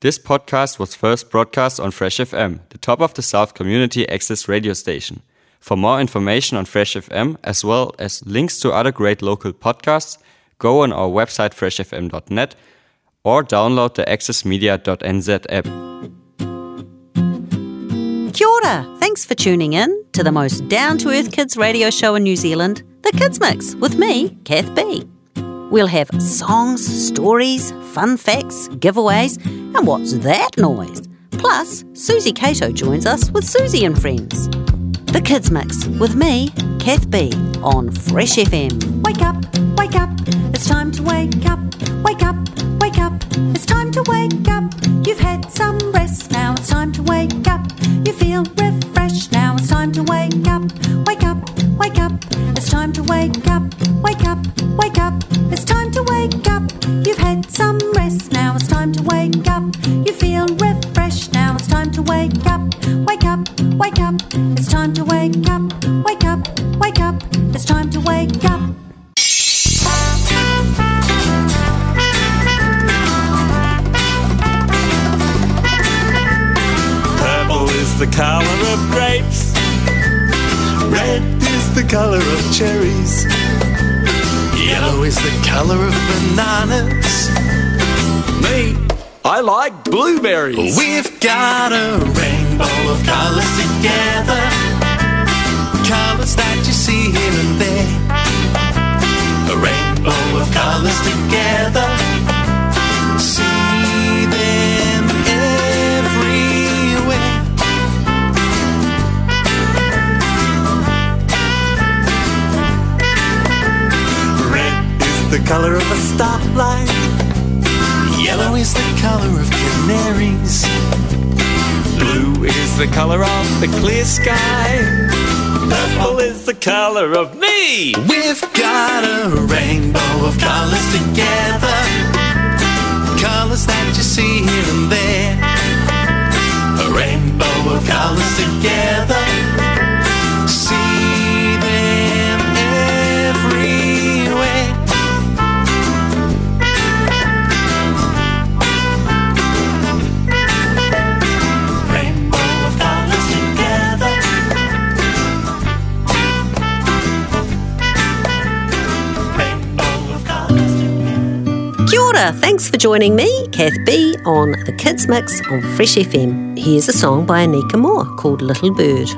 This podcast was first broadcast on Fresh FM, the top of the South community access radio station. For more information on Fresh FM, as well as links to other great local podcasts, go on our website freshfm.net or download the accessmedia.nz app. Kia ora! Thanks for tuning in to the most down to earth kids radio show in New Zealand, The Kids Mix, with me, Kath Bee. We'll have songs, stories, fun facts, giveaways, and what's that noise? Plus, Suzy Cato joins us with Suzy and Friends. The Kids Mix with me, Kath Bee, on Fresh FM. Wake up, wake up, it's time to wake up. Wake up, wake up, it's time to wake up. You've had some rest, now it's time to wake up. You feel refreshed, now it's time to wake up. Wake up, wake up, it's time to wake up. Wake up, wake up, it's time to wake up. You've had some rest, now it's time to wake up. You feel refreshed, now it's time to wake up. Wake up, wake up, it's time to wake up. Wake up, wake up, it's time to wake up. Purple is the color of grapes. Red the color of cherries. Yellow is the color of bananas. Me, I like blueberries. We've got a rainbow of colors together. Colors that you see here and there. A rainbow of colors together. The color of a stoplight. Yellow is the color of canaries. Blue is the color of the clear sky. Purple is the color of me. We've got a rainbow of colors together. Colors that you see here and there. A rainbow of colors together. Thanks for joining me, Kath Bee, on The Kids Mix on Fresh FM. Here's a song by Anika Moa called Little Bird.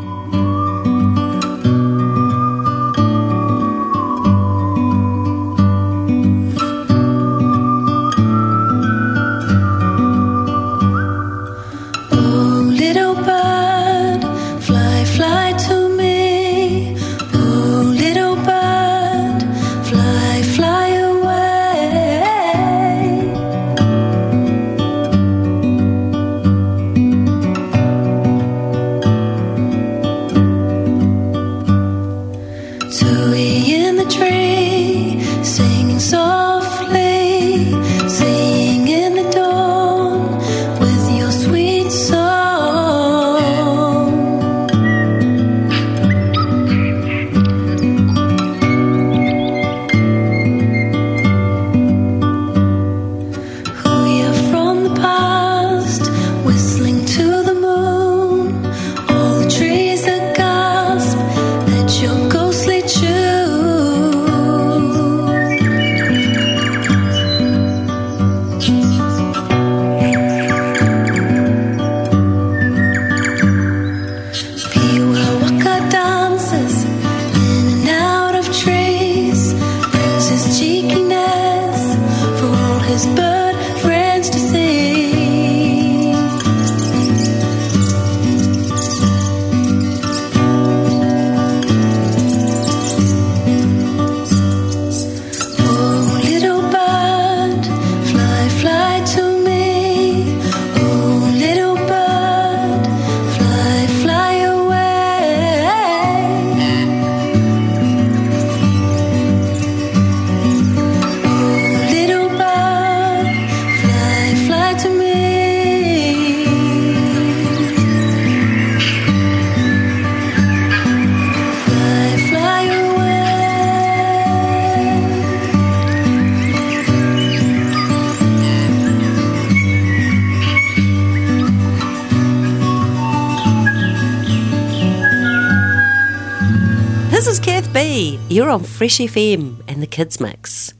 You're on Fresh FM and the Kids Mix.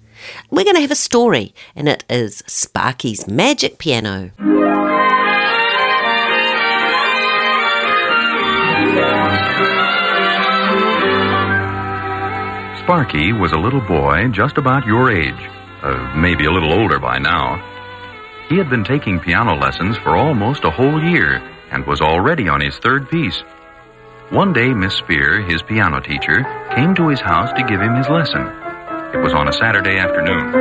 We're going to have a story, and it is Sparky's Magic Piano. Sparky was a little boy just about your age, uh, maybe a little older by now. He had been taking piano lessons for almost a whole year and was already on his third piece. One day, Miss Spear, his piano teacher, came to his house to give him his lesson. It was on a Saturday afternoon.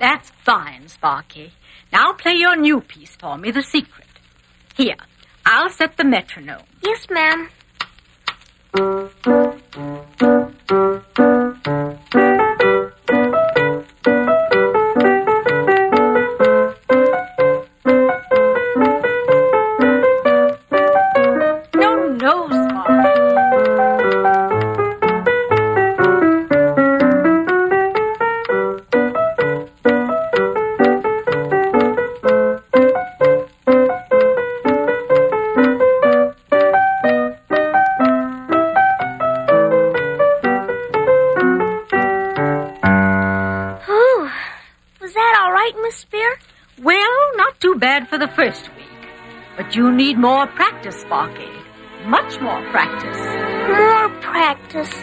That's fine, Sparky. Now play your new piece for me, The Secret. Here, I'll set the metronome. Yes, ma'am. Sparky. Much more practice. More practice.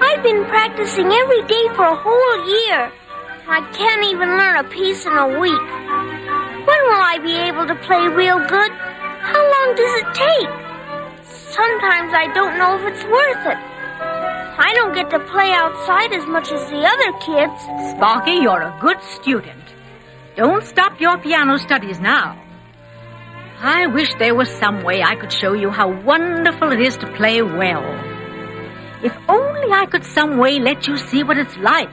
I've been practicing every day for a whole year. I can't even learn a piece in a week. When will I be able to play real good? How long does it take? Sometimes I don't know if it's worth it. I don't get to play outside as much as the other kids. Sparky, you're a good student. Don't stop your piano studies now. I wish there was some way I could show you how wonderful it is to play well. If only I could some way let you see what it's like.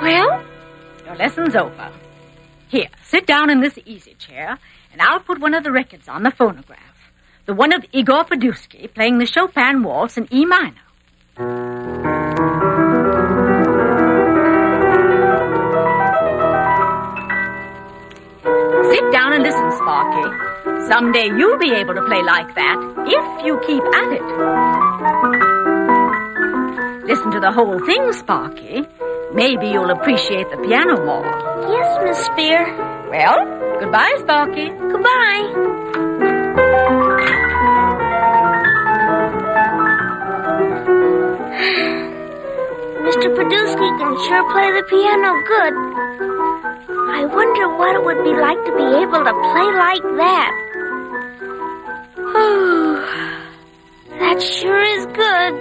Well, your lesson's over. Here, sit down in this easy chair, and I'll put one of the records on the phonograph. The one of Igor Podusky playing the Chopin Waltz in E minor. Down and listen, Sparky. Someday you'll be able to play like that if you keep at it. Listen to the whole thing, Sparky. Maybe you'll appreciate the piano more. Yes, Miss Spear. Well, goodbye, Sparky. Goodbye. Mr. Podusky can sure play the piano good. I wonder what it would be like to be able to play like that. that sure is good.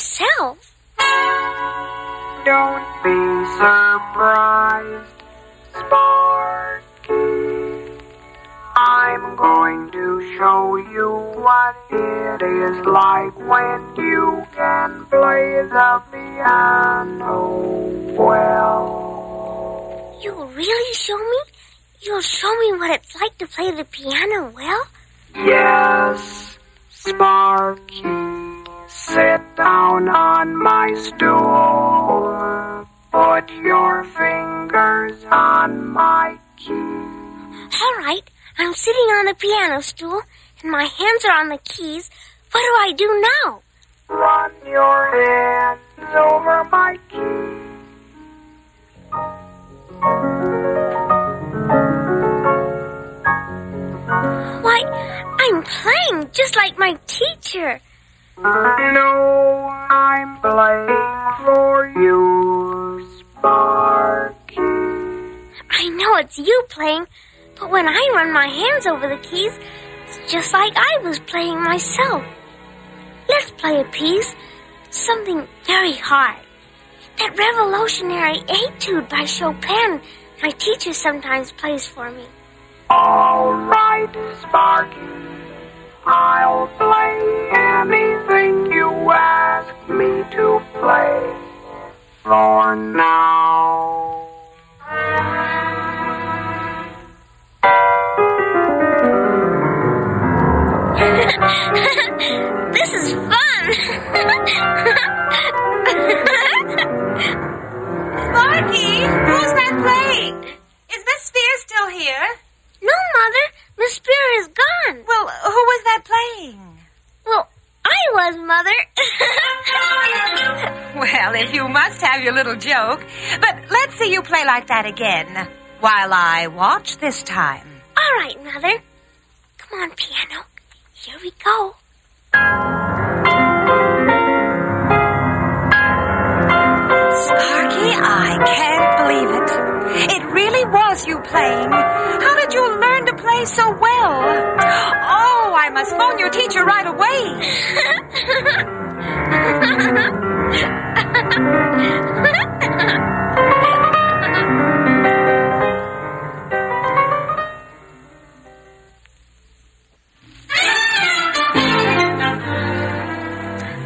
Yourself. Don't be surprised, Sparky. I'm going to show you what it is like when you can play the piano well. You'll really show me? You'll show me what it's like to play the piano well? Yes, Sparky. Sit down on my stool. Put your fingers on my keys. All right, I'm sitting on the piano stool, and my hands are on the keys. What do I do now? Run your hands over my keys. Why, I'm playing just like my teacher. No, I'm playing for you, Sparky. I know it's you playing, But when I run my hands over the keys, it's just like I was playing myself. Let's play a piece, something very hard. That revolutionary etude by Chopin my teacher sometimes plays for me. All right, Sparky. I'll play anything you ask me to play. For now. this is fun. Sparky, who's that playing? Is Miss Spear still here? No, Mother. The Spear is gone. Well, who was that playing? Well, I was, Mother. Well, if you must have your little joke. But let's see you play like that again. While I watch this time. All right, Mother. Come on, piano. Here we go. Sparky, I can't believe it. It really was you playing. How play so well? Oh, I must phone your teacher right away.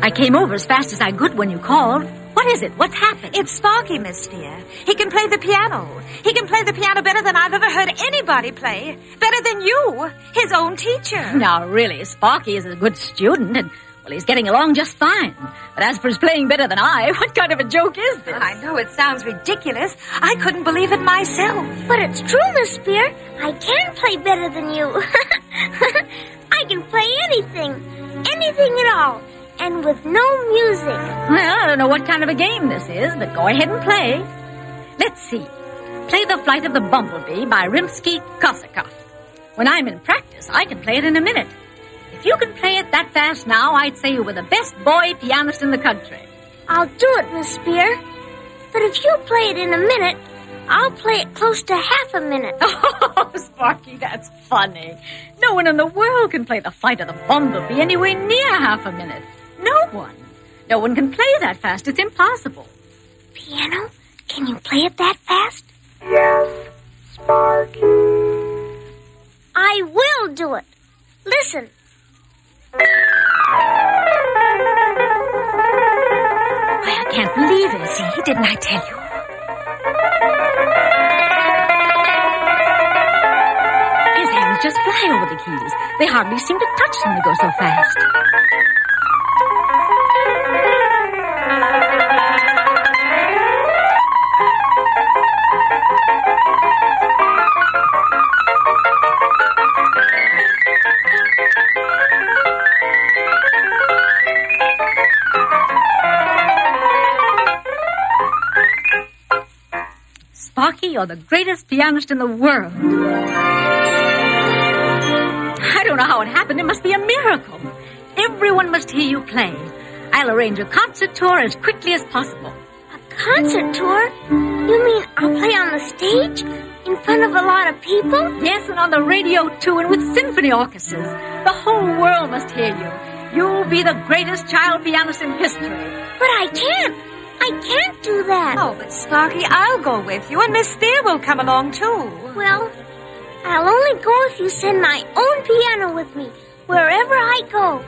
I came over as fast as I could when you called. What is it? What's happened? It's Sparky, Miss Spear. He can play the piano. He can play the piano better than I've ever heard anybody play. Better than you, his own teacher. Now, really, Sparky is a good student, and, well, he's getting along just fine. But as for his playing better than I, what kind of a joke is this? I know it sounds ridiculous. I couldn't believe it myself. But it's true, Miss Spear. I can play better than you. I can play anything. Anything at all. And with no music. Well, I don't know what kind of a game this is, but go ahead and play. Let's see. Play The Flight of the Bumblebee by Rimsky-Korsakov. When I'm in practice, I can play it in a minute. If you can play it that fast now, I'd say you were the best boy pianist in the country. I'll do it, Miss Spear. But if you play it in a minute, I'll play it close to half a minute. Oh, Sparky, that's funny. No one in the world can play The Flight of the Bumblebee anywhere near half a minute. No one. No one can play that fast. It's impossible. Piano, can you play it that fast? Yes, Sparky. I will do it. Listen. Why, I can't believe it. See, didn't I tell you? His hands just fly over the keys. They hardly seem to touch them, they go so fast. You're the greatest pianist in the world. I don't know how it happened. It must be a miracle. Everyone must hear you play. I'll arrange a concert tour as quickly as possible. A concert tour? You mean I'll play on the stage? In front of a lot of people? Yes, and on the radio too, and with symphony orchestras. The whole world must hear you. You'll be the greatest child pianist in history. But I can't. I can't do that. Oh, but Sparky, I'll go with you, and Miss Spear will come along too. Well, I'll only go if you send my own piano with me, wherever I go.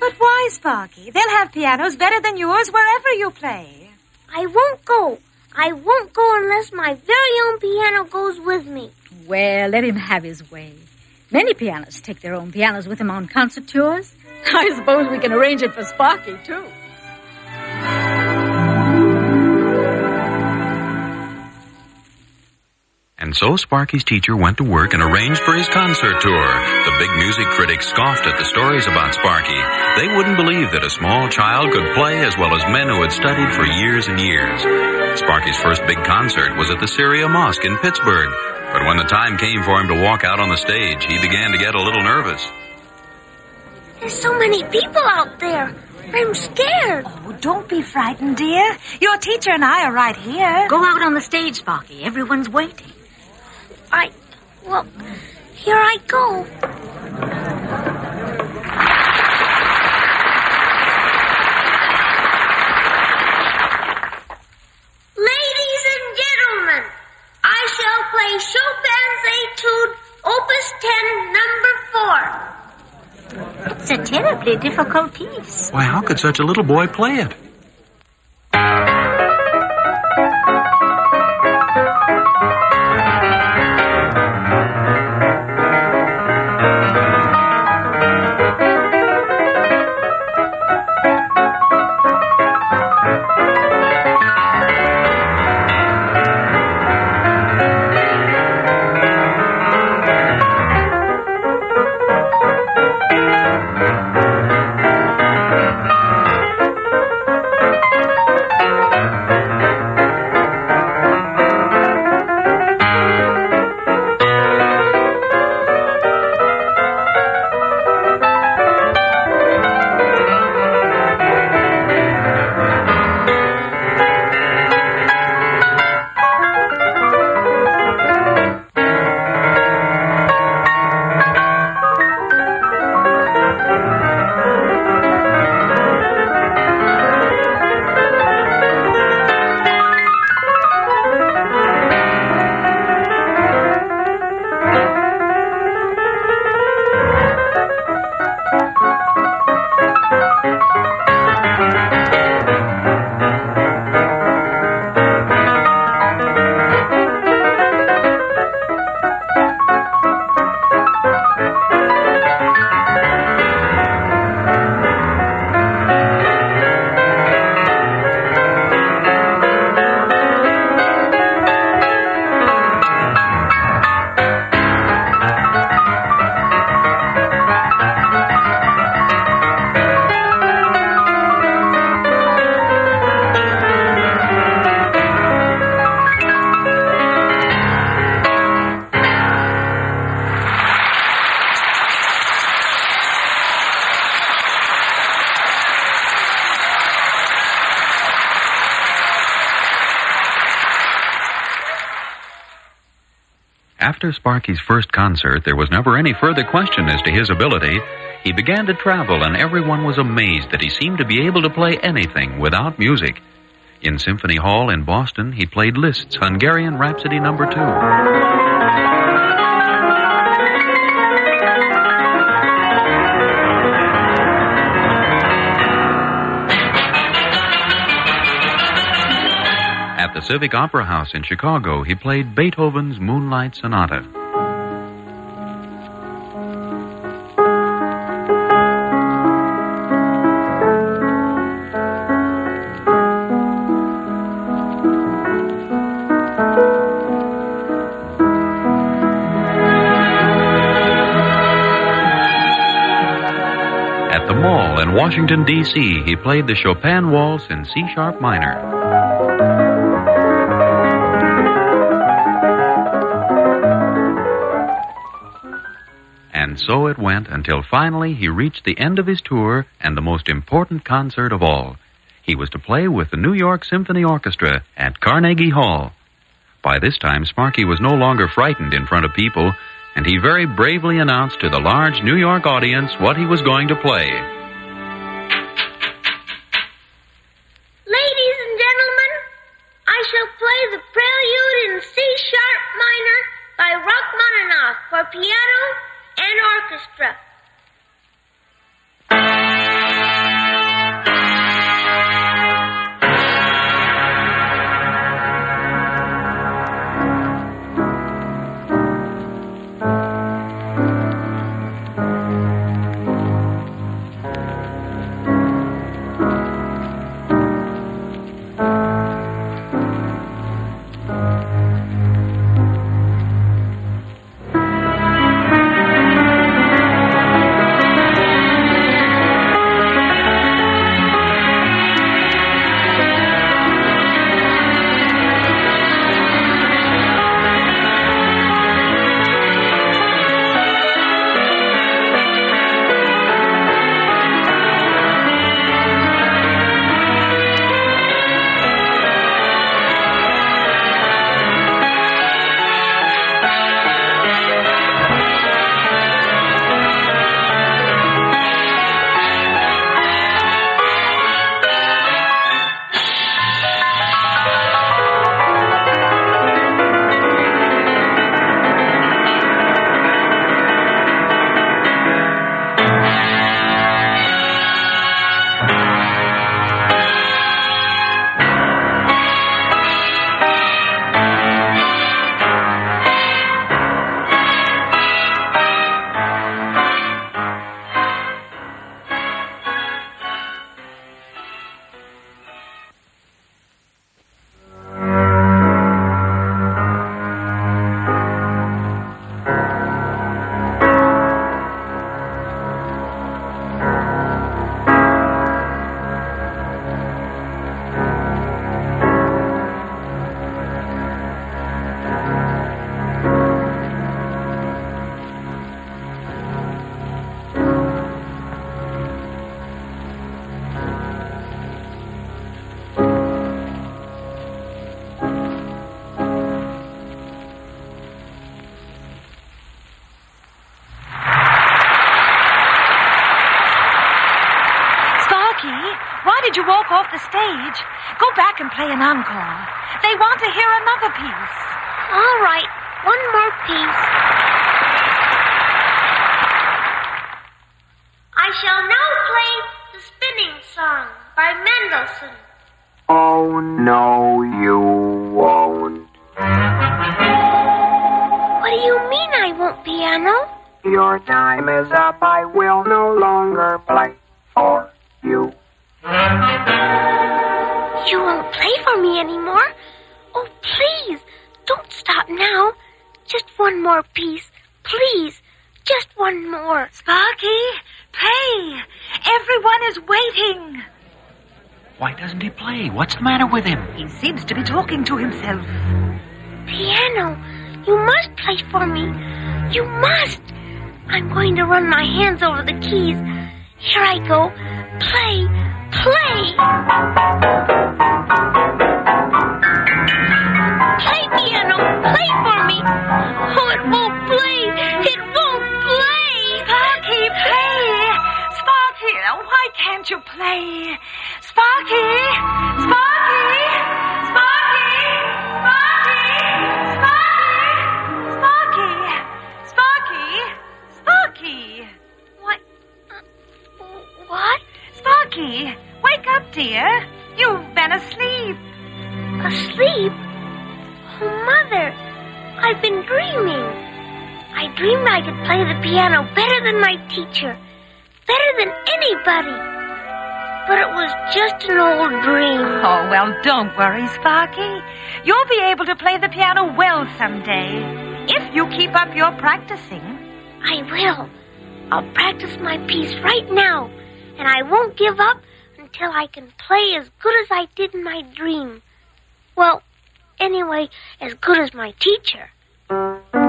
But why, Sparky? They'll have pianos better than yours wherever you play. I won't go. I won't go unless my very own piano goes with me. Well, let him have his way. Many pianists take their own pianos with them on concert tours. I suppose we can arrange it for Sparky, too. And so Sparky's teacher went to work and arranged for his concert tour. The big music critics scoffed at the stories about Sparky. They wouldn't believe that a small child could play as well as men who had studied for years and years. Sparky's first big concert was at the Syria Mosque in Pittsburgh. But when the time came for him to walk out on the stage, he began to get a little nervous. There's so many people out there. I'm scared. Oh, don't be frightened, dear. Your teacher and I are right here. Go out on the stage, Sparky. Everyone's waiting. I. Well, here I go. Ladies and gentlemen, I shall play Chopin's Etude, Opus 10, number 4. It's a terribly difficult piece. Why, how could such a little boy play it? After Sparky's first concert, there was never any further question as to his ability. He began to travel, and everyone was amazed that he seemed to be able to play anything without music. In Symphony Hall in Boston, he played Liszt's Hungarian Rhapsody Number no. 2. The Civic Opera House in Chicago, he played Beethoven's Moonlight Sonata. At the mall in Washington, D.C., he played the Chopin Waltz in C sharp minor. And so it went until finally he reached the end of his tour and the most important concert of all. He was to play with the New York Symphony Orchestra at Carnegie Hall. By this time, Sparky was no longer frightened in front of people, and he very bravely announced to the large New York audience what he was going to play. The stage? Go back and play an encore. They want to hear another piece. You won't play for me anymore? Oh, please, don't stop now. Just one more piece, please. Just one more. Sparky, play. Everyone is waiting. Why doesn't he play? What's the matter with him? He seems to be talking to himself. Piano, you must play for me. You must. I'm going to run my hands over the keys. Here I go. Play, play. Play, piano. Play for me. Oh, it won't play. It won't play. Sparky, play. Sparky, why can't you play? Sparky, Sparky, Sparky, wake up, dear. You've been asleep. Asleep? Oh, Mother, I've been dreaming. I dreamed I could play the piano better than my teacher, better than anybody. But it was just an old dream. Oh, well, don't worry, Sparky. You'll be able to play the piano well someday. If you keep up your practicing. I will. I'll practice my piece right now, and I won't give up until I can play as good as I did in my dream. Well, anyway, as good as my teacher.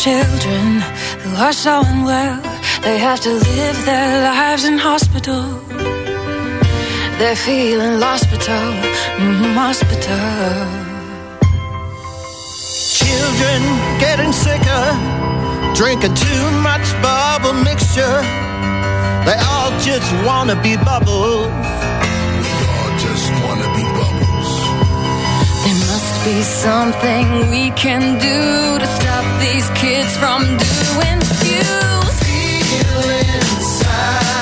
Children who are so unwell, they have to live their lives in hospital. They're feeling hospital, mm, hospital. Children getting sicker, drinking too much bubble mixture. They all just wanna be bubbles. Be something we can do to stop these kids from doing spews. Feel inside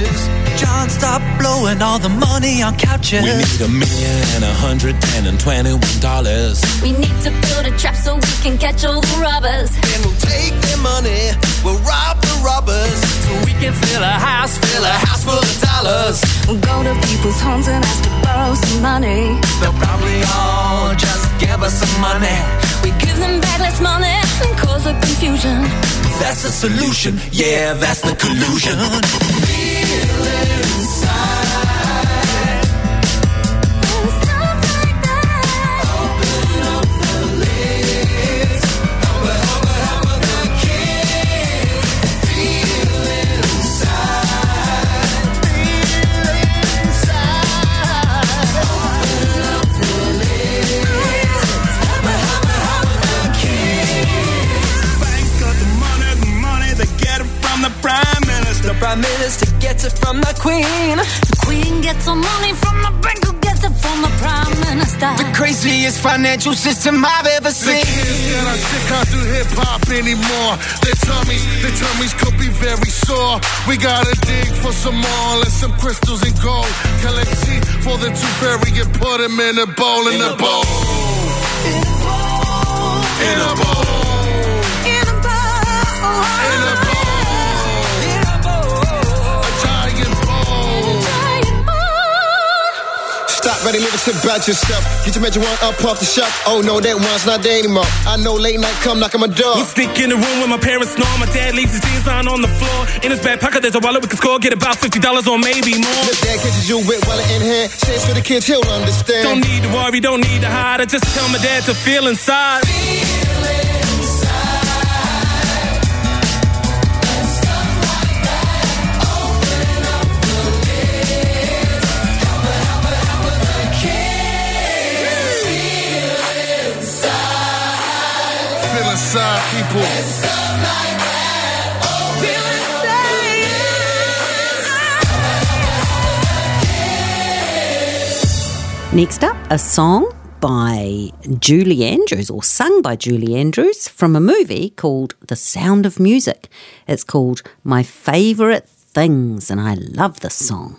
movie. John, stop blowing all the money on couches. We need a million and a hundred ten and twenty-one dollars. We need to build a trap so we can catch all the robbers. And we'll take their money, we'll rob the robbers. So we can fill a house, fill a house full of dollars. We'll go to people's homes and ask to borrow some money. They'll probably all just give us some money. We give them back less money and cause a confusion. That's the solution. Yeah, that's the collusion. Feel inside. It from the Queen. The queen gets her money from the bank who gets it from the prime minister. The craziest financial system I've ever seen. The seen. kids that I sick can't do hip hop anymore. Their tummies, their tummies could be very sore. We gotta dig for some more and some crystals and gold. Collect teeth for the tooth fairy and put them in a bowl, in a bowl. In a bowl. In a bowl. Live and sit about yourself. Get your magic wand up off the shelf. Oh no, that one's not there anymore. I know late night come knocking my door. We sneak in the room when my parents snore. My dad leaves his jeans on on the floor. In his back pocket, there's a wallet we can score. Get about fifty dollars or maybe more. If dad catches you with wallet in hand, say it's for the kids, he'll understand. Don't need to worry, don't need to hide. I just tell my dad to feel inside. Feel people. Next up, a song by Julie Andrews, or sung by Julie Andrews, from a movie called The Sound of Music. It's called My Favourite Things, and I love this song.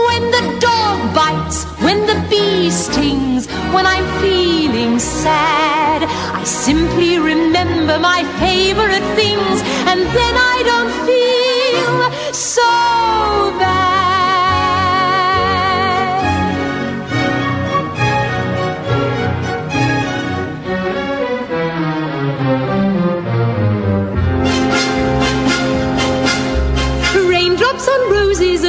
Bites, when the bee stings, when I'm feeling sad, I simply remember my favorite things, and then I don't feel so bad.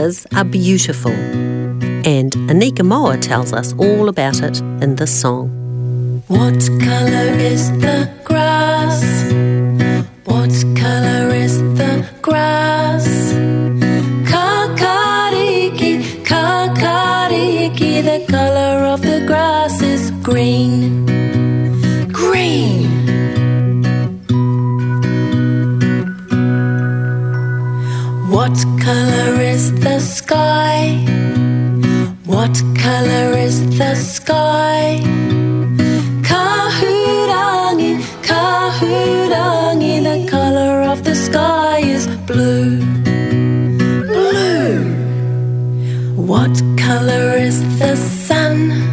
Colours are beautiful, and Anika Moa tells us all about it in this song. What color is the grass? What color is the sky? Kahurangi, kahurangi, the color of the sky is blue. Blue. What color is the sun?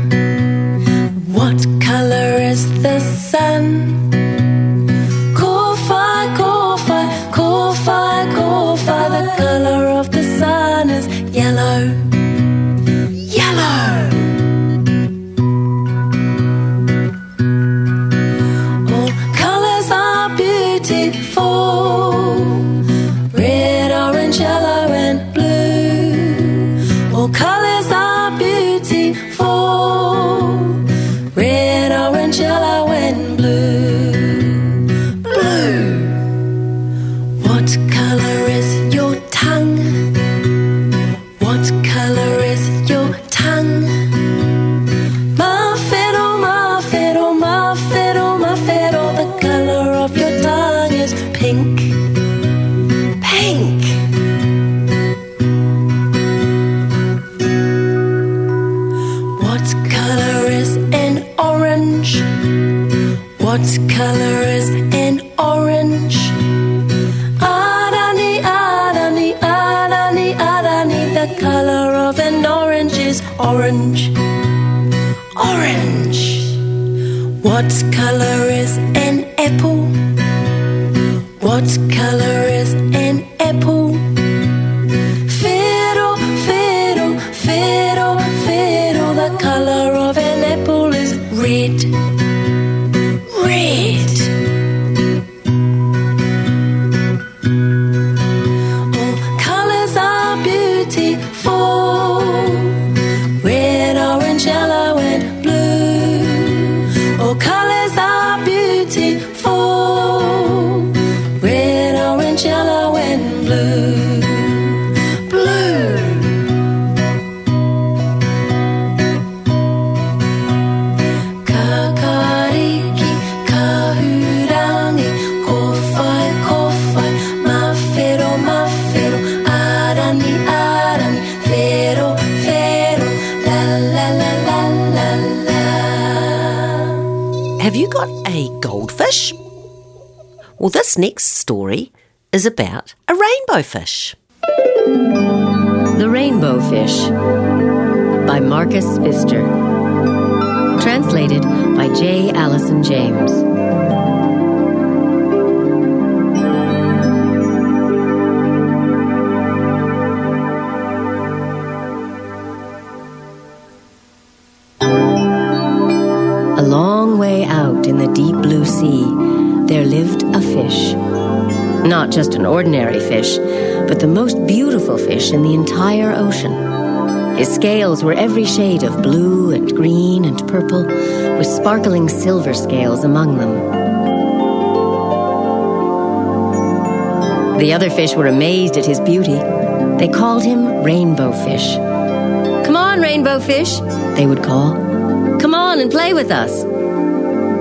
Goldfish? Well, this next story is about a rainbow fish. The Rainbow Fish by Marcus Pfister. Translated by J. Alison James. Just an ordinary fish, but the most beautiful fish in the entire ocean. His scales were every shade of blue and green and purple, with sparkling silver scales among them. The other fish were amazed at his beauty. They called him Rainbow Fish. Come on, Rainbow Fish, they would call. Come on and play with us.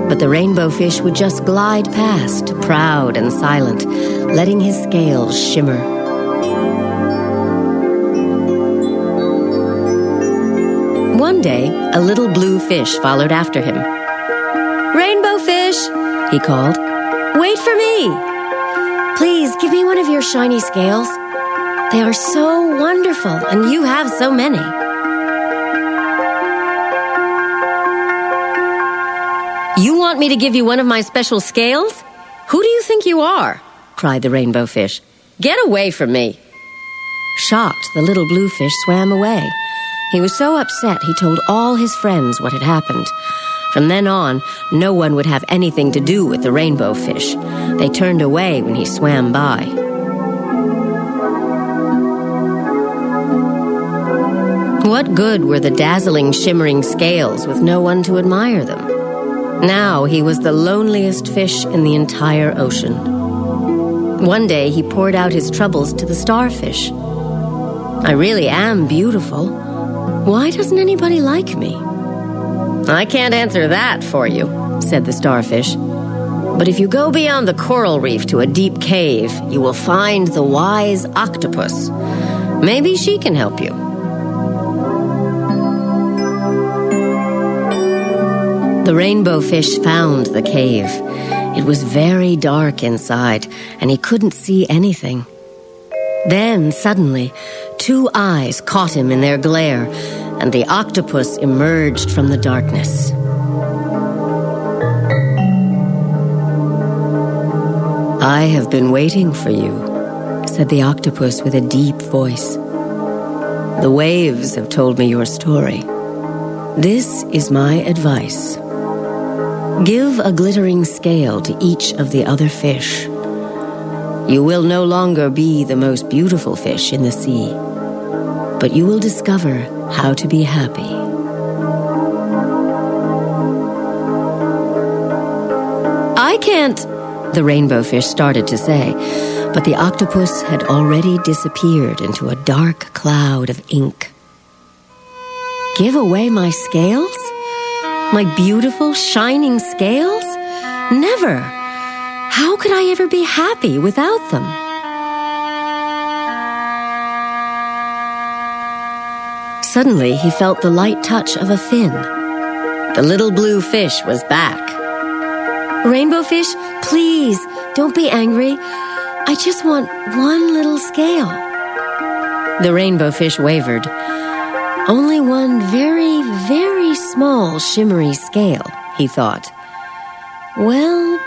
But the rainbow fish would just glide past, proud and silent, letting his scales shimmer. One day, a little blue fish followed after him. Rainbow fish, he called, wait for me. Please give me one of your shiny scales. They are so wonderful, and you have so many. Want me to give you one of my special scales? Who do you think you are? cried the rainbow fish. Get away from me. Shocked, the little blue fish swam away. He was so upset he told all his friends what had happened. From then on, no one would have anything to do with the rainbow fish. They turned away when he swam by. What good were the dazzling, shimmering scales with no one to admire them? Now he was the loneliest fish in the entire ocean. One day he poured out his troubles to the starfish. I really am beautiful. Why doesn't anybody like me? I can't answer that for you, said the starfish. But if you go beyond the coral reef to a deep cave, you will find the wise octopus. Maybe she can help you. The rainbow fish found the cave. It was very dark inside, and he couldn't see anything. Then, suddenly, two eyes caught him in their glare, and the octopus emerged from the darkness. I have been waiting for you, said the octopus with a deep voice. The waves have told me your story. This is my advice. Give a glittering scale to each of the other fish. You will no longer be the most beautiful fish in the sea, but you will discover how to be happy. I can't, the rainbow fish started to say, but the octopus had already disappeared into a dark cloud of ink. Give away my scales? My beautiful, shining scales? Never! How could I ever be happy without them? Suddenly, he felt the light touch of a fin. The little blue fish was back. Rainbow fish, please, don't be angry. I just want one little scale. The rainbow fish wavered. Only one very, very small shimmery scale, he thought. Well,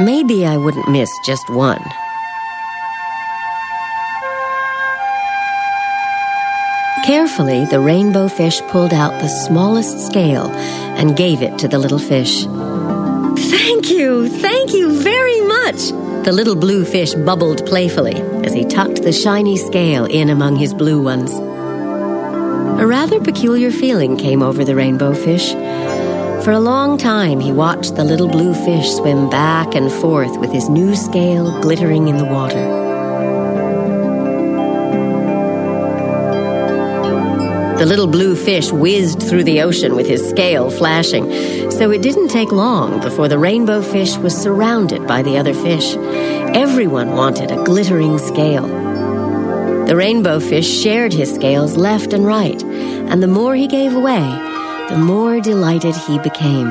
maybe I wouldn't miss just one. Carefully, the rainbow fish pulled out the smallest scale and gave it to the little fish. Thank you, thank you very much. The little blue fish bubbled playfully as he tucked the shiny scale in among his blue ones. A rather peculiar feeling came over the rainbow fish. For a long time, he watched the little blue fish swim back and forth with his new scale glittering in the water. The little blue fish whizzed through the ocean with his scale flashing, so it didn't take long before the rainbow fish was surrounded by the other fish. Everyone wanted a glittering scale. The rainbow fish shared his scales left and right, and the more he gave away, the more delighted he became.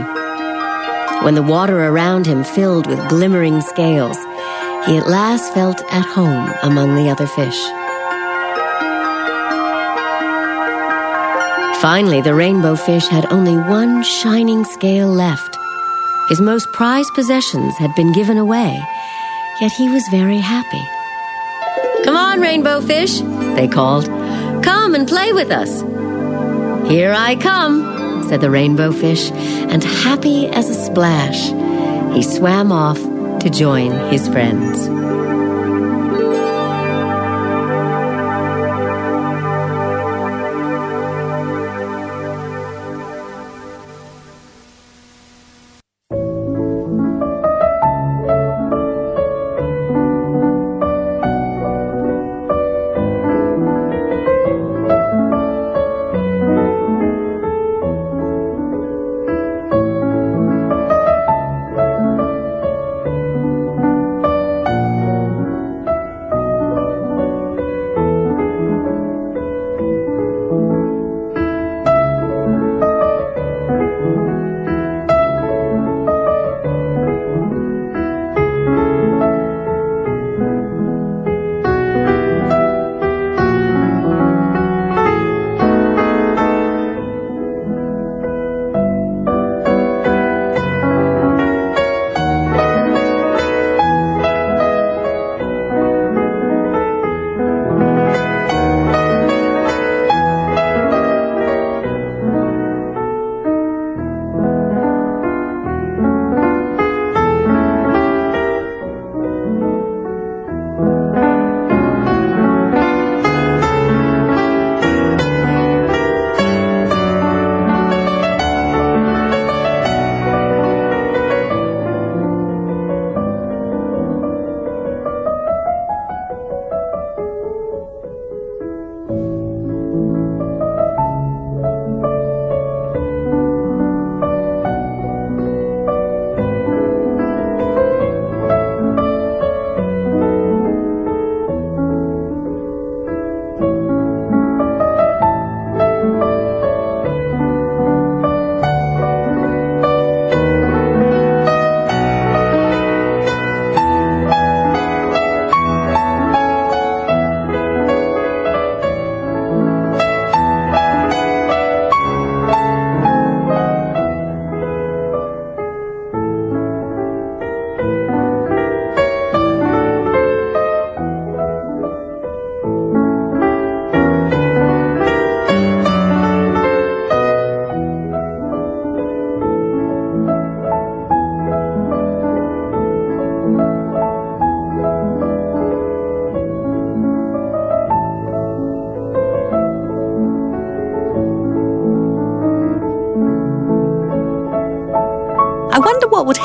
When the water around him filled with glimmering scales, he at last felt at home among the other fish. Finally, the rainbow fish had only one shining scale left. His most prized possessions had been given away, yet he was very happy. Come on, rainbow fish, they called. Come and play with us. Here I come, said the rainbow fish, and happy as a splash, he swam off to join his friends.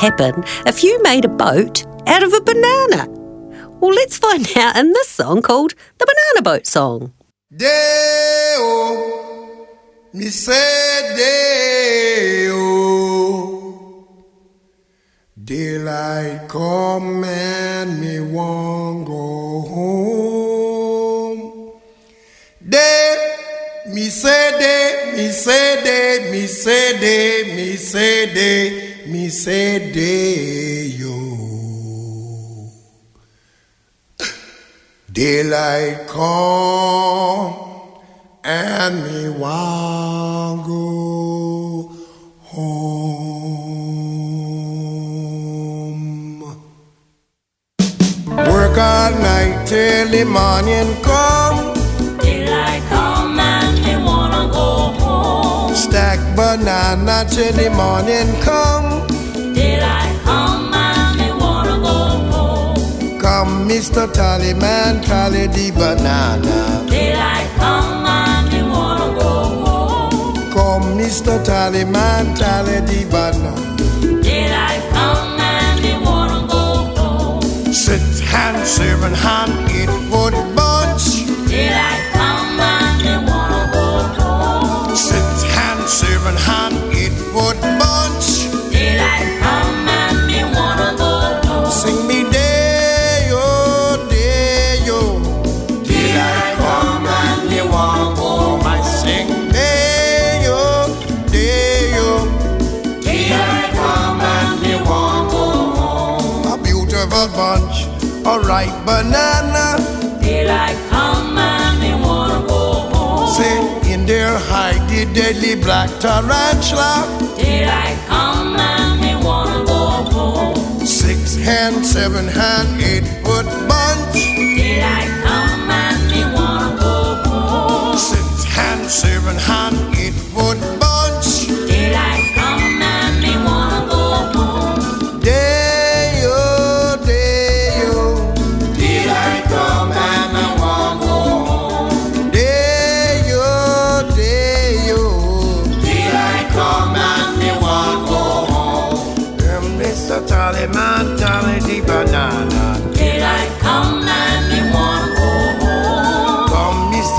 Happen if you made a boat out of a banana. Well, let's find out in this song called the Banana Boat Song. Deo, me say Deo. Daylight come and me won't go home. Day, me say day, me say day, me say day, me say day, Misedeyo. Daylight come and me want go home. Work all night till the morning come. Daylight come and me wanna go home. Stack banana till the morning come. Mr. Tallyman, tally the banana. Daylight come and me wanna go home. Come, Mr. Tallyman, tally the banana. Daylight come and me wanna go home. Six hand, seven hand, eight ripe banana. Daylight come and me wanna go home. Say, in there hide the deadly black tarantula. Daylight come and me wanna go home. Six hand, seven hand, eight foot bunch. Daylight come and me wanna go home. Six hand, seven hand,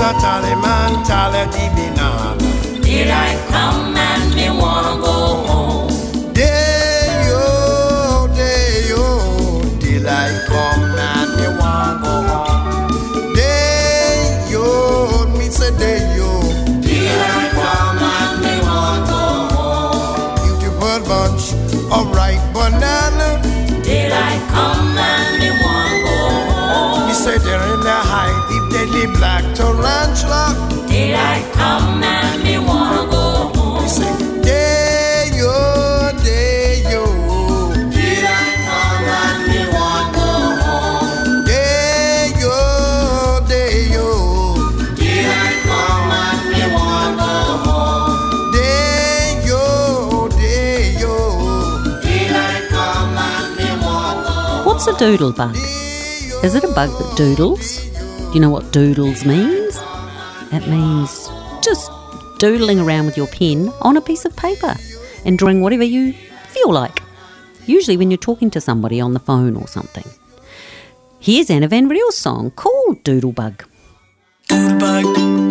Come, Mr. Tallyman, tally the banana. Daylight come doodle bug? Is it a bug that doodles? Do you know what doodles means? It means just doodling around with your pen on a piece of paper and drawing whatever you feel like. Usually when you're talking to somebody on the phone or something. Here's Anna Van Riel's song called Doodlebug. Hey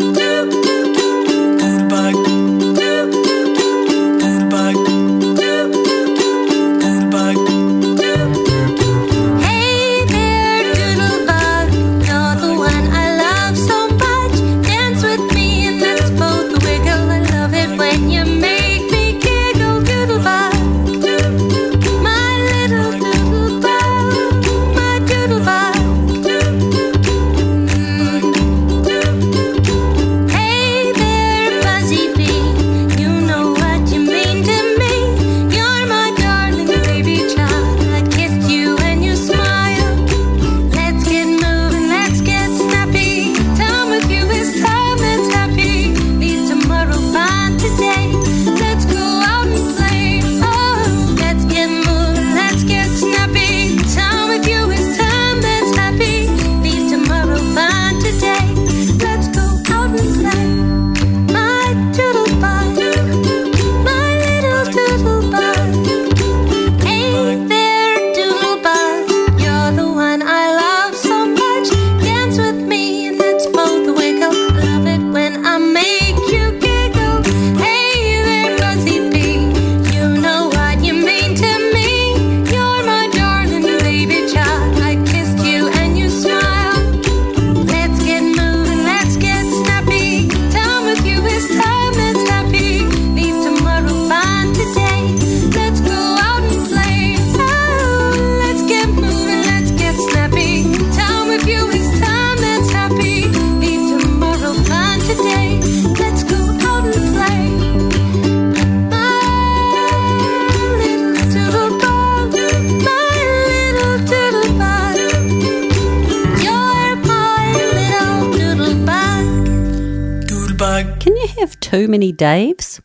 many Daves?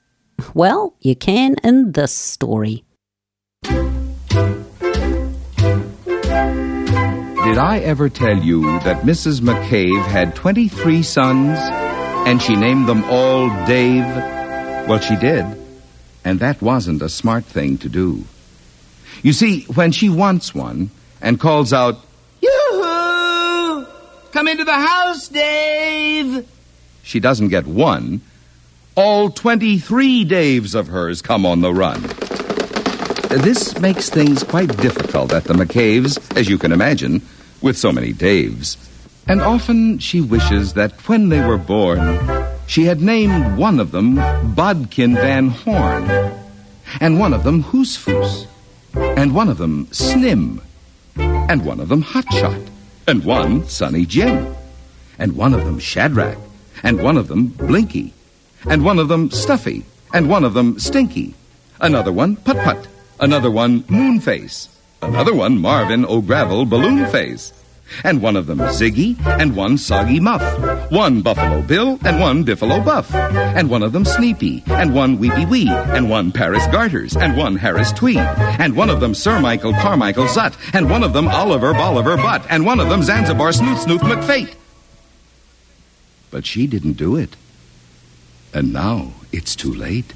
Well, you can in this story. Did I ever tell you that Mrs. McCave had 23 sons and she named them all Dave? Well, she did. And that wasn't a smart thing to do. You see, when she wants one and calls out, Yoo-hoo! Come into the house, Dave! She doesn't get one. All 23 Daves of hers come on the run. This makes things quite difficult at the McCaves, as you can imagine, with so many Daves. And often she wishes that when they were born, she had named one of them Bodkin Van Horn, and one of them Hoosfoos, and one of them Snim, and one of them Hotshot, and one Sonny Jim, and one of them Shadrach, and one of them Blinky, and one of them Stuffy, and one of them Stinky, another one Put Put, another one Moonface, another one Marvin O'Gravel Balloon Face, and one of them Ziggy, and one Soggy Muff, one Buffalo Bill, and one Biffalo Buff, and one of them Sleepy, and one Weepy Wee, and one Paris Garters, and one Harris Tweed, and one of them Sir Michael Carmichael Zutt, and one of them Oliver Boliver Butt, and one of them Zanzibar Snooth Snooth McFate. But she didn't do it. And now it's too late.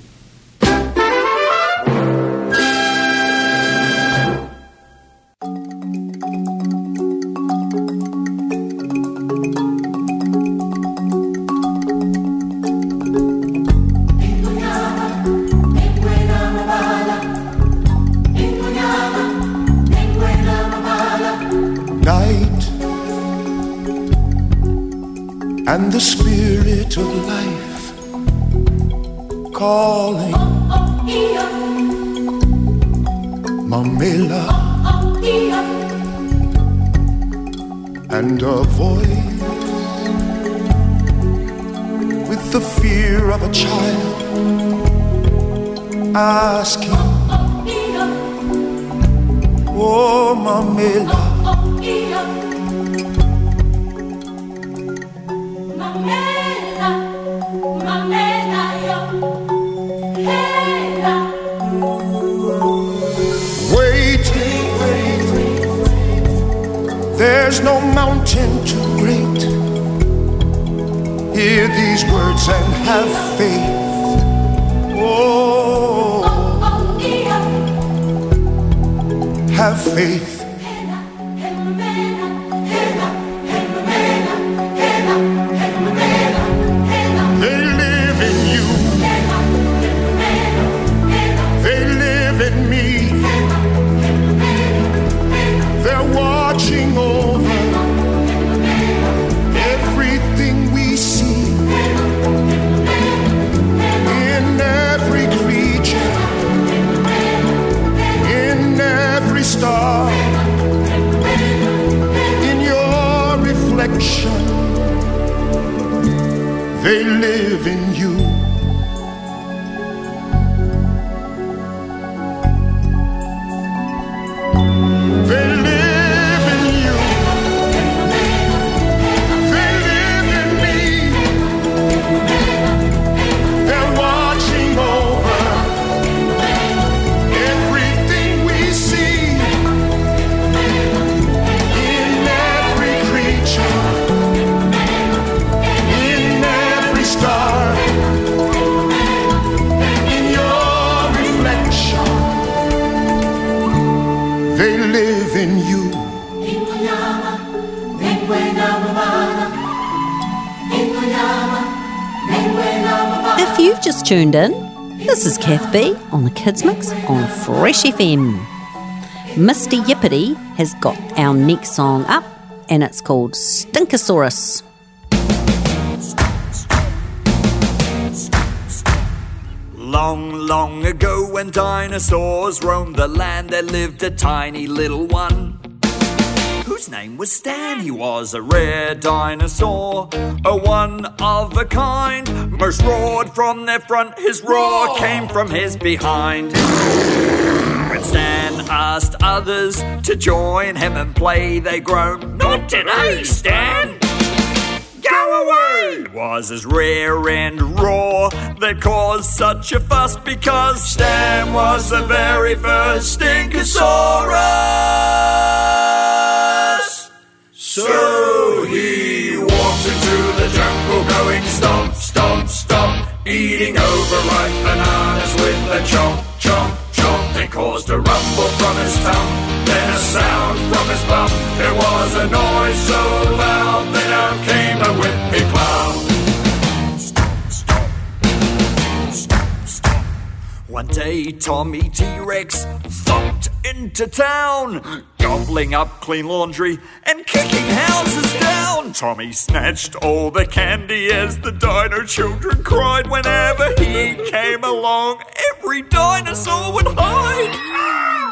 A child asking Oh Mamela Wait, there's no mountain too great. Hear these words and have faith. Oh, oh, oh have faith. In you. If you've just tuned in, this is Kath Bee on the Kids Mix on Fresh FM. Mr. Yippity has got our next song up, and it's called Stinkosaurus. Long, long ago, when dinosaurs roamed the land, there lived a tiny little one. Whose name was Stan? He was a rare dinosaur, a one of a kind. Most roared from their front, his roar came from his behind. When Stan asked others to join him and play, they groaned, Not today, Stan! It was as rare and raw that caused such a fuss because Stan was the very first Stinkosaurus. So he walked into the jungle going stomp, stomp, stomp, eating overripe bananas with a chomp, chomp, They caused a rumble from his tongue, then a sound from his bum. It was a noise so loud that out came a whippy clown. One day, Tommy T Rex thumped into town, gobbling up clean laundry and kicking houses down. Tommy snatched all the candy as the dino children cried. Whenever he came along, every dinosaur would hide.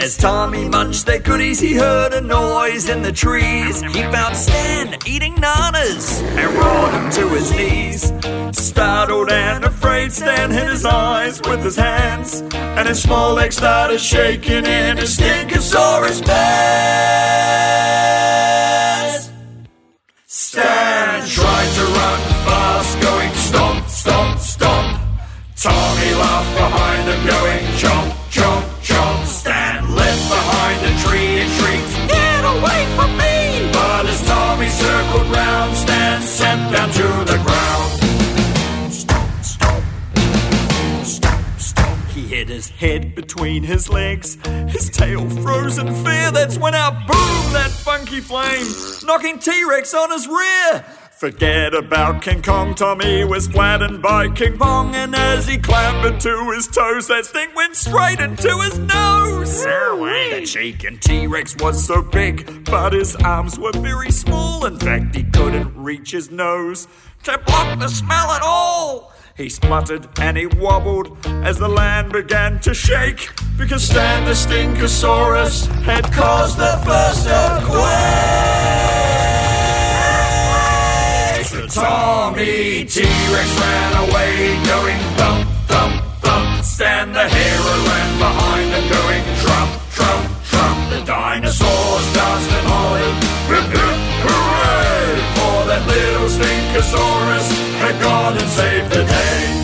As Tommy munched their goodies, he heard a noise in the trees. He found Stan eating nanas and rolled him to his knees. Startled and afraid, Stan hid his eyes with his hands, and his small legs started shaking in his Stinkosaurus pants. Stan tried to run fast, going stomp, stomp, stomp. Tommy laughed behind him, going chomp, hit his head between his legs, his tail froze in fear. That's when out boom that funky flame, knocking T Rex on his rear. Forget about King Kong, Tommy was flattened by King Kong, and as he clambered to his toes, that stink went straight into his nose. The shaken T Rex was so big, but his arms were very small. In fact, he couldn't reach his nose to block the smell at all. He spluttered and he wobbled as the land began to shake because Stan the Stinkosaurus had caused the first earthquake. So Tommy T-Rex ran away going thump, thump, thump. Stan the hero ran behind him going trump, trump, trump. The dinosaurs danced and hollered, that little Stinkosaurus had gone and saved the day.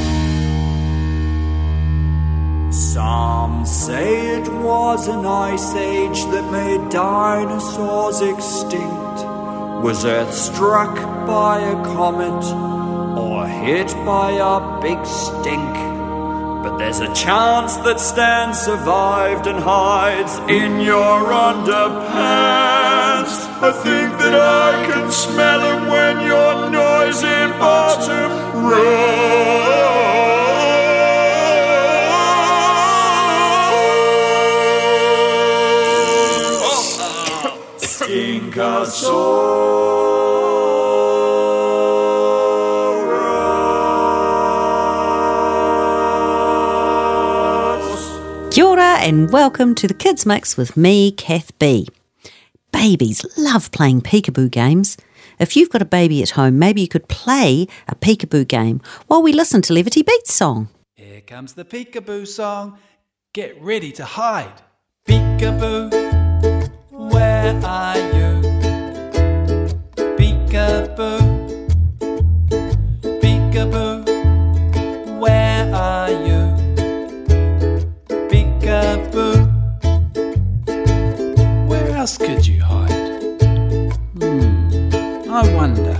Some say it was an ice age that made dinosaurs extinct. Was Earth struck by a comet or hit by a big stink? There's a chance that Stan survived and hides in your underpants. I think that I can smell him when your noisy bottom rolls. Ora and welcome to the Kids Mix with me, Kath Bee. Babies love playing peekaboo games. If you've got a baby at home, maybe you could play a peekaboo game while we listen to Levity Beats song. Here comes the peekaboo song. Get ready to hide. Peekaboo, where are you? Peekaboo, else could you hide? Hmm, I wonder.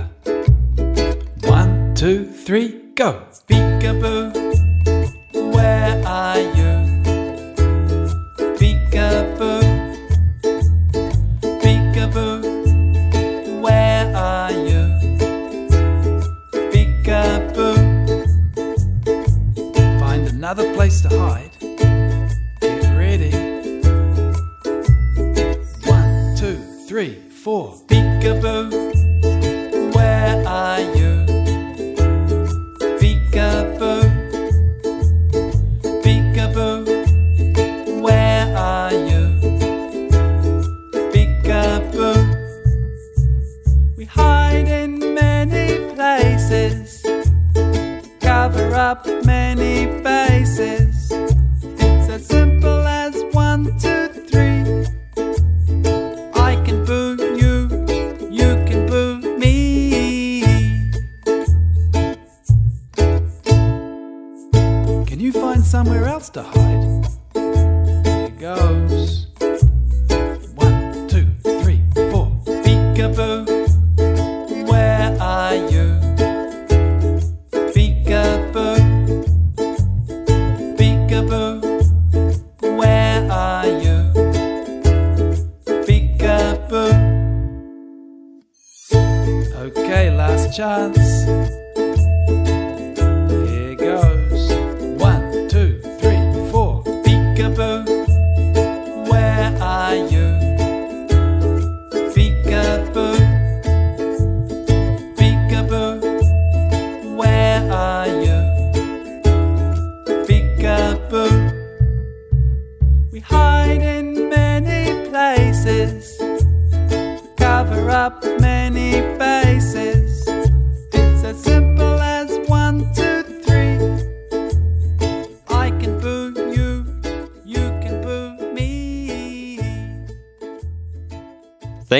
One, two, three, go. Peekaboo, where are you? Peekaboo, peekaboo, where are you? Peekaboo, find another place to hide. Four. Peekaboo,